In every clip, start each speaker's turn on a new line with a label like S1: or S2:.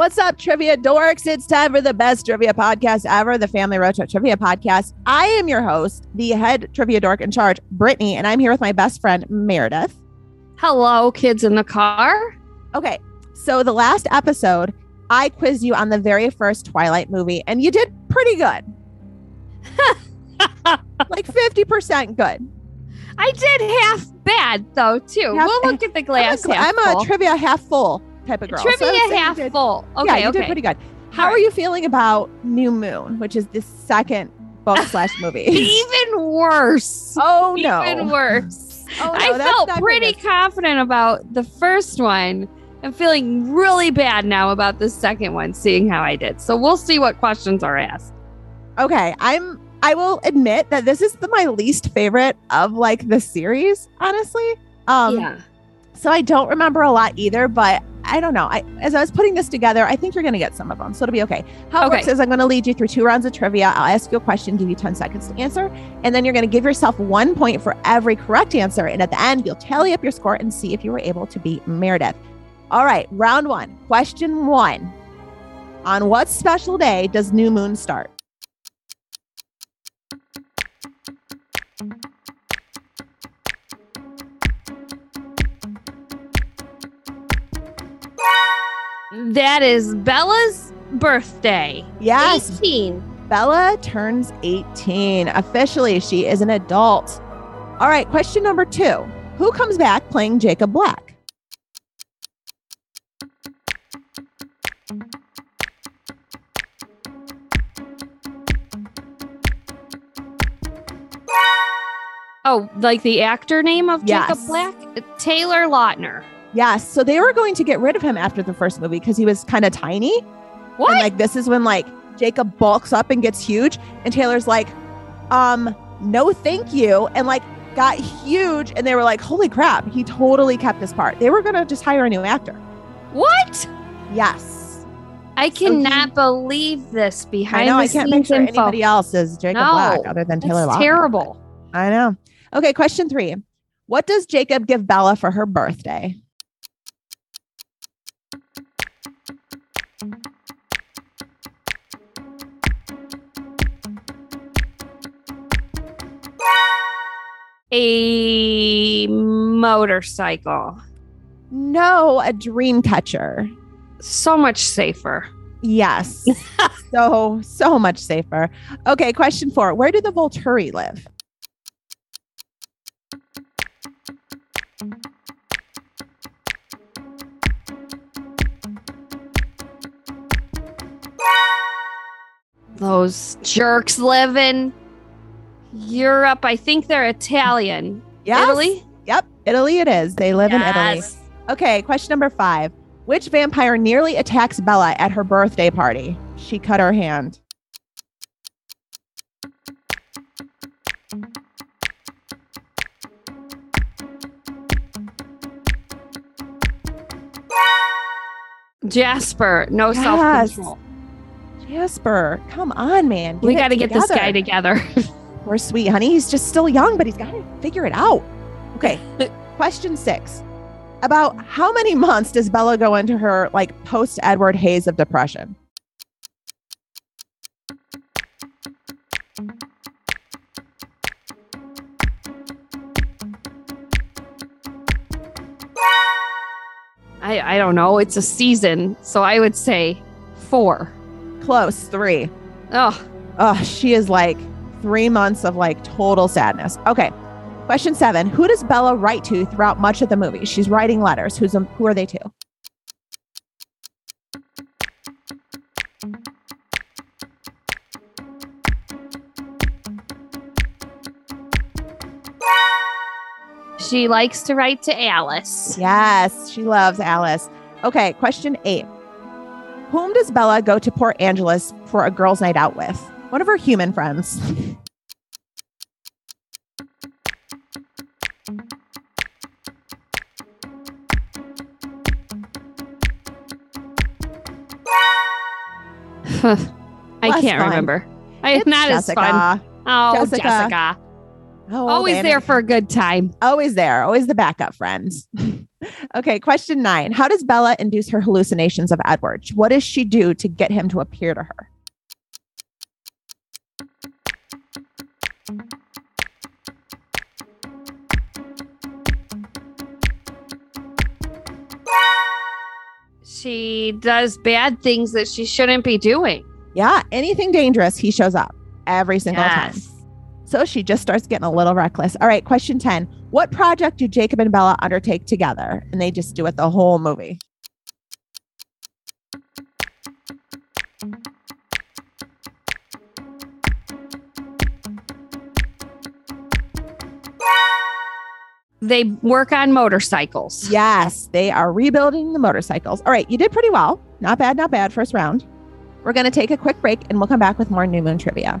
S1: What's up, trivia dorks? It's time for the best trivia podcast ever, the Family Road Trip Trivia Podcast. I am your host, the head trivia dork in charge, Brittany, and I'm here with my best friend, Meredith.
S2: Hello, kids in the car.
S1: Okay, so the last episode, I quizzed you on the very first Twilight movie, and you did pretty good. like 50% good.
S2: I did half bad, though, too.
S1: Half-
S2: we'll look at the glass
S1: I'm a, I'm a trivia half full type of girl. So
S2: Trivia
S1: you
S2: half
S1: did-
S2: full. Okay,
S1: yeah, you
S2: okay.
S1: did pretty good. How
S2: All
S1: are you feeling about New Moon, which is the second book slash movie?
S2: Even worse.
S1: oh no!
S2: Even worse.
S1: Oh, no,
S2: I felt pretty confident about the first one. I'm feeling really bad now about the second one, seeing how I did. So we'll see what questions are asked.
S1: Okay, I'm. I will admit that this is the, my least favorite of like the series, honestly. Um, yeah. So I don't remember a lot either, but I don't know. I as I was putting this together, I think you're going to get some of them, so it'll be okay. How it
S2: Okay.
S1: works is I'm going to lead you through two rounds of trivia. I'll ask you a question, give you 10 seconds to answer, and then you're going to give yourself one point for every correct answer. And at the end, you'll tally up your score and see if you were able to beat Meredith. All right, round one. Question one: On what special day does New Moon start?
S2: That is Bella's birthday.
S1: Yes,
S2: 18.
S1: Bella turns 18. Officially, she is an adult. All right, question number two Who comes back playing Jacob Black?
S2: Oh, like the actor name of
S1: Yes.
S2: Jacob Black? Taylor Lautner.
S1: Yes, so they were going to get rid of him after the first movie because he was kind of tiny.
S2: What?
S1: And like, this is when like Jacob bulks up and gets huge. And Taylor's like, um, no, thank you. And like, got huge. And they were like, holy crap, he totally kept this part. They were going to just hire a new actor.
S2: what?
S1: Yes.
S2: I
S1: So
S2: cannot
S1: he-
S2: believe this
S1: I
S2: behind
S1: know.
S2: the
S1: I can't
S2: scenes
S1: picture
S2: info.
S1: anybody else as Jacob
S2: No,
S1: Black other than Taylor Lautner.
S2: terrible.
S1: I know. Okay, question three. What does Jacob give Bella for her birthday?
S2: A motorcycle.
S1: No, a dream catcher.
S2: So much safer.
S1: Yes. so, so much safer. Okay, question four. Where do the Volturi live?
S2: Those jerks live in Europe. I think they're Italian.
S1: Yes.
S2: Italy?
S1: Yep, Italy it is. They live in Italy. Okay, question number five. Which vampire nearly attacks Bella at her birthday party? She cut her hand.
S2: Jasper, no
S1: Yes.
S2: self control.
S1: Jasper, come on, man.
S2: We got to get this guy
S1: together. Poor sweet honey. He's just still young, but he's got to figure it out. Okay. Question six. About how many months does Bella go into her like post Edward haze of depression?
S2: I, I don't know. It's a season. So I would say four.
S1: Close, three.
S2: Oh,
S1: Oh, she is like three months of like total sadness. Okay. Question seven. Who does Bella write to throughout much of the movie? She's writing letters. Who's um, who are they to?
S2: she likes to write to Alice.
S1: Yes, she loves Alice. Okay, question eight. Whom does Bella go to Port Angeles for a girls' night out with? One of her human friends.
S2: I
S1: Less
S2: can't
S1: fun.
S2: remember. I,
S1: It's
S2: not as fun.
S1: Jessica.
S2: Oh,
S1: Jessica.
S2: Jessica.
S1: Oh,
S2: Always there for a good time.
S1: Always there. Always the backup friend. okay, question nine. How does Bella induce her hallucinations of Edward? What does she do to get him to appear to her?
S2: She does bad things that she shouldn't be doing.
S1: Yeah, anything dangerous, he shows up every single time. So she just starts getting a little reckless. All right, question 10. What project do Jacob and Bella undertake together? And they just do it the whole movie.
S2: They work on motorcycles.
S1: Yes, they are rebuilding the motorcycles. All right, you did pretty well. Not bad, not bad. First round. We're going to take a quick break and we'll come back with more New Moon trivia.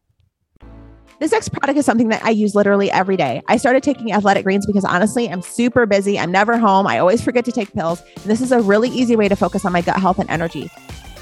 S1: This next product is something that I use literally every day. I started taking athletic greens because honestly, I'm super busy. I'm never home. I always forget to take pills. And this is a really easy way to focus on my gut health and energy.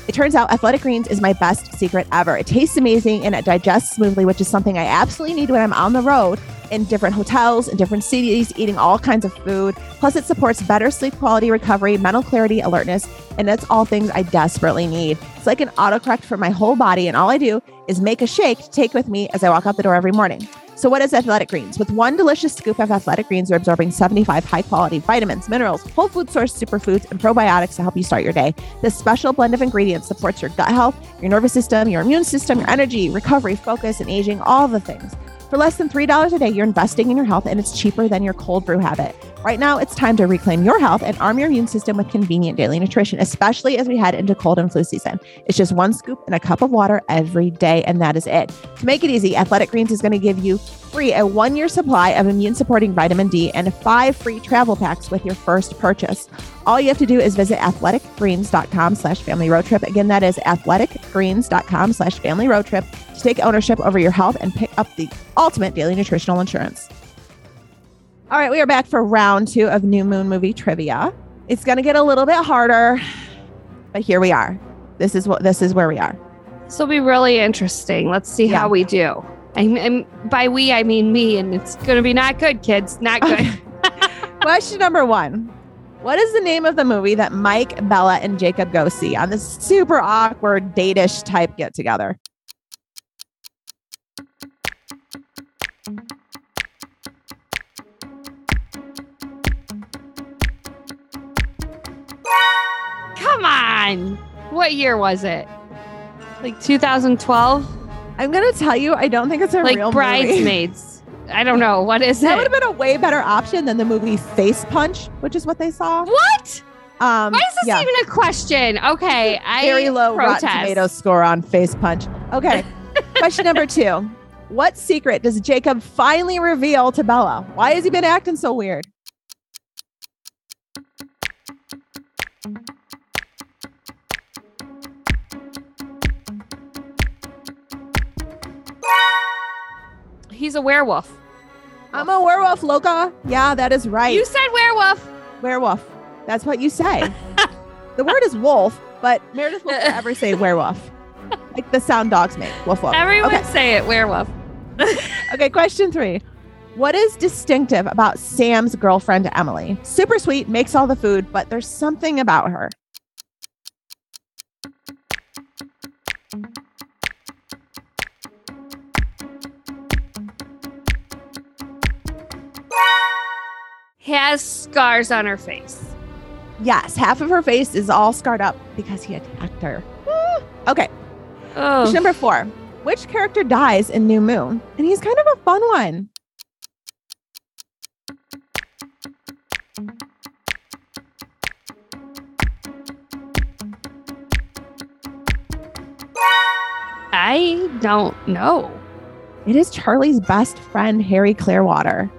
S1: It turns out athletic greens is my best secret ever. It tastes amazing and it digests smoothly, which is something I absolutely need when I'm on the road in different hotels, in different cities, eating all kinds of food. Plus, it supports better sleep quality, recovery, mental clarity, alertness, and that's all things I desperately need. It's like an autocorrect for my whole body, and all I do is make a shake to take with me as I walk out the door every morning. So, what is Athletic Greens? With one delicious scoop of Athletic Greens, you're absorbing 75 high quality vitamins, minerals, whole food source superfoods, and probiotics to help you start your day. This special blend of ingredients supports your gut health, your nervous system, your immune system, your energy, recovery, focus, and aging, all the things. For less than $3 a day, you're investing in your health and it's cheaper than your cold brew habit. Right now, it's time to reclaim your health and arm your immune system with convenient daily nutrition, especially as we head into cold and flu season. It's just one scoop and a cup of water every day, and that is it. To make it easy, Athletic Greens is going to give you free a one year supply of immune supporting vitamin D and five free travel packs with your first purchase. All you have to do is visit athleticgreens.com slash family road trip. Again, that is athleticgreens.com slash family road trip to take ownership over your health and pick up the ultimate daily nutritional insurance. All right, we are back for round two of New Moon movie trivia. It's going to get a little bit harder, but here we are. This is what this is where we are.
S2: This will be really interesting. Let's see
S1: Yeah.
S2: how we do. And, and by we, I mean me, and it's going to be not good, kids. Not good.
S1: Question number one. What is the name of the movie that Mike, Bella, and Jacob go see on this super awkward date-ish type get together?
S2: Come on. What year was it? Like 2012?
S1: I'm gonna tell you, I don't think it's a
S2: Like
S1: real movie.
S2: Bridesmaids. I don't know. What is
S1: That That
S2: would
S1: have been a way better option than the movie Face Punch, which is what they saw.
S2: What?
S1: Um,
S2: Why is this
S1: yeah.
S2: even a question? Okay, I
S1: very low
S2: protest.
S1: Rotten Tomatoes score on Face Punch. Okay. Question number two. What secret does Jacob finally reveal to Bella? Why has he been acting so weird?
S2: He's a werewolf.
S1: I'm a werewolf, Loca. Yeah, that is right.
S2: You said werewolf.
S1: werewolf. That's what you say. the word is wolf, but Meredith will ever say werewolf. Like the sound dogs make. Woof woof.
S2: Everyone
S1: Okay.
S2: say it, werewolf.
S1: Okay, question three. What is distinctive about Sam's girlfriend, Emily? Super sweet, makes all the food, but there's something about her.
S2: Has scars on her face.
S1: Yes, half of her face is all scarred up because he attacked her. Ah, okay,
S2: Oh,
S1: question number four. Which character dies in New Moon? And he's kind of a fun one.
S2: I don't know.
S1: It is Charlie's best friend, Harry Clearwater.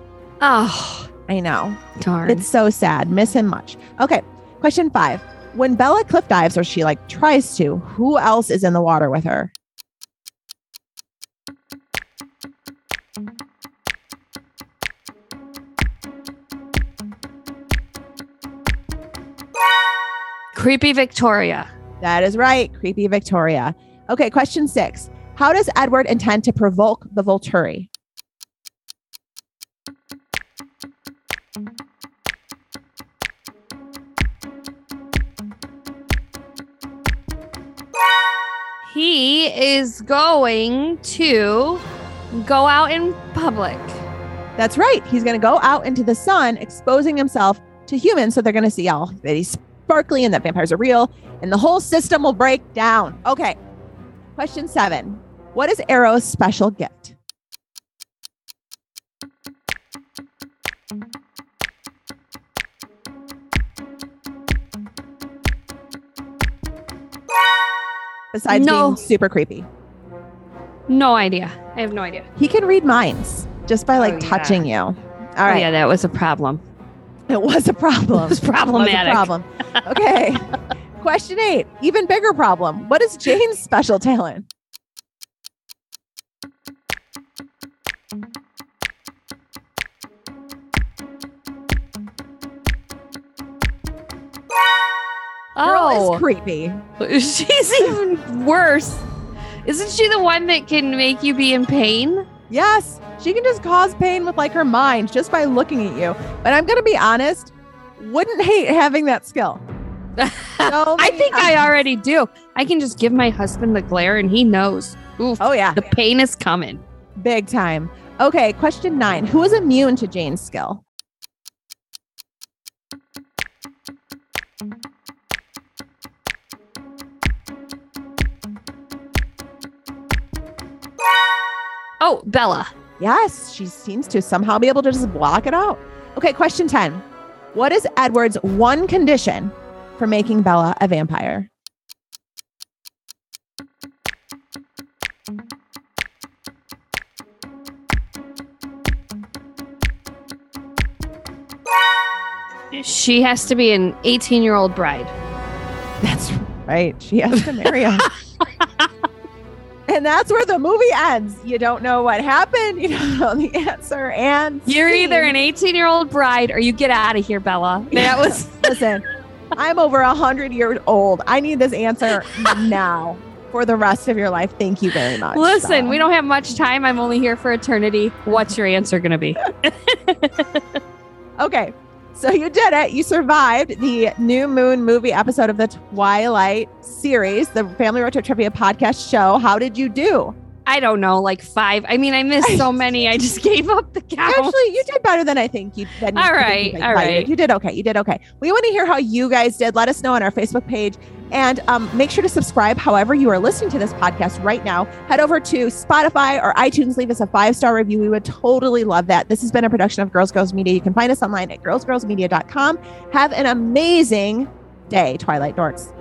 S2: Oh,
S1: I know.
S2: darn.
S1: It's so sad. Miss him much. Okay. Question five. When Bella cliff dives, or she like tries to, who else is in the water with her?
S2: Creepy Victoria.
S1: That is right. Creepy Victoria. Okay. Question six. How does Edward intend to provoke the Volturi?
S2: He is going to go out in public.
S1: That's right. He's going to go out into the sun, exposing himself to humans. So they're going to see all that he's sparkly and that vampires are real, and the whole system will break down. Okay. Question seven What is Aro's special gift? Besides
S2: No.
S1: being super creepy,
S2: No idea. I have no idea.
S1: he can read minds just by like
S2: Oh, yeah.
S1: touching you. All
S2: Oh, yeah, that was a problem.
S1: It was a problem.
S2: It was
S1: It was a
S2: problematic.
S1: problem. Okay. Question eight. Even bigger problem. What is Jane's special talent? Girl
S2: Oh,
S1: is creepy.
S2: she's even worse. Isn't she the one that can make you be in pain?
S1: Yes, she can just cause pain with like her mind just by looking at you. But I'm gonna be honest, wouldn't hate having that skill. So
S2: I think I already do. I can just give my husband the glare and he knows. Oof,
S1: Oh yeah,
S2: the pain is coming.
S1: big time. Okay, question nine. Who is immune to Jane's skill?
S2: Oh, Bella.
S1: Yes, she seems to somehow be able to just block it out. Okay, question 10. What is Edward's one condition for making Bella a vampire?
S2: She has to be an 18 year old bride.
S1: That's right. She has to marry him. and that's where the movie ends. You don't know what happened, you don't know the answer. And
S2: You're
S1: scene.
S2: either an 18 year old bride or you get out of here, Bella. That was.
S1: Listen, I'm over a hundred years old. I need this answer now for the rest of your life. Thank you very much.
S2: Listen,
S1: So-
S2: we don't have much time. I'm only here for eternity. What's your answer going to be?
S1: Okay. So you did it. You survived the New Moon movie episode of the Twilight series, the Family Road Trip Trivia podcast show. How did you do?
S2: I don't know, like five. I mean, I missed so many. I just gave up the count.
S1: Actually, you did better than I think you did.
S2: All right, all right.
S1: You did okay. You did okay. We want to hear how you guys did. Let us know on our Facebook page. And um, make sure to subscribe however you are listening to this podcast right now. Head over to Spotify or iTunes, leave us a five star review. We would totally love that. This has been a production of Girls Girls Media. You can find us online at girlsgirlsmedia.com. Have an amazing day, Twilight Dorks.